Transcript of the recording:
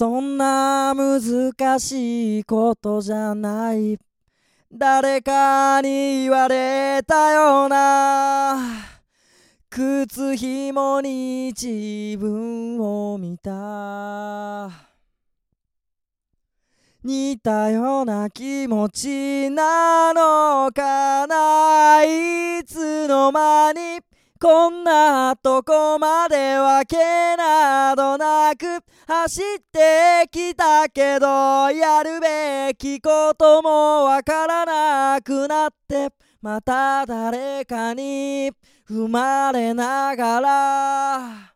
そんな難しいことじゃない。誰かに言われたような。靴ひもに自分を見た。似たような気持ちなのかな。いつの間にこんなとこまでわけなどなく走ってきたけどやるべきこともわからなくなってまた誰かに生まれながら。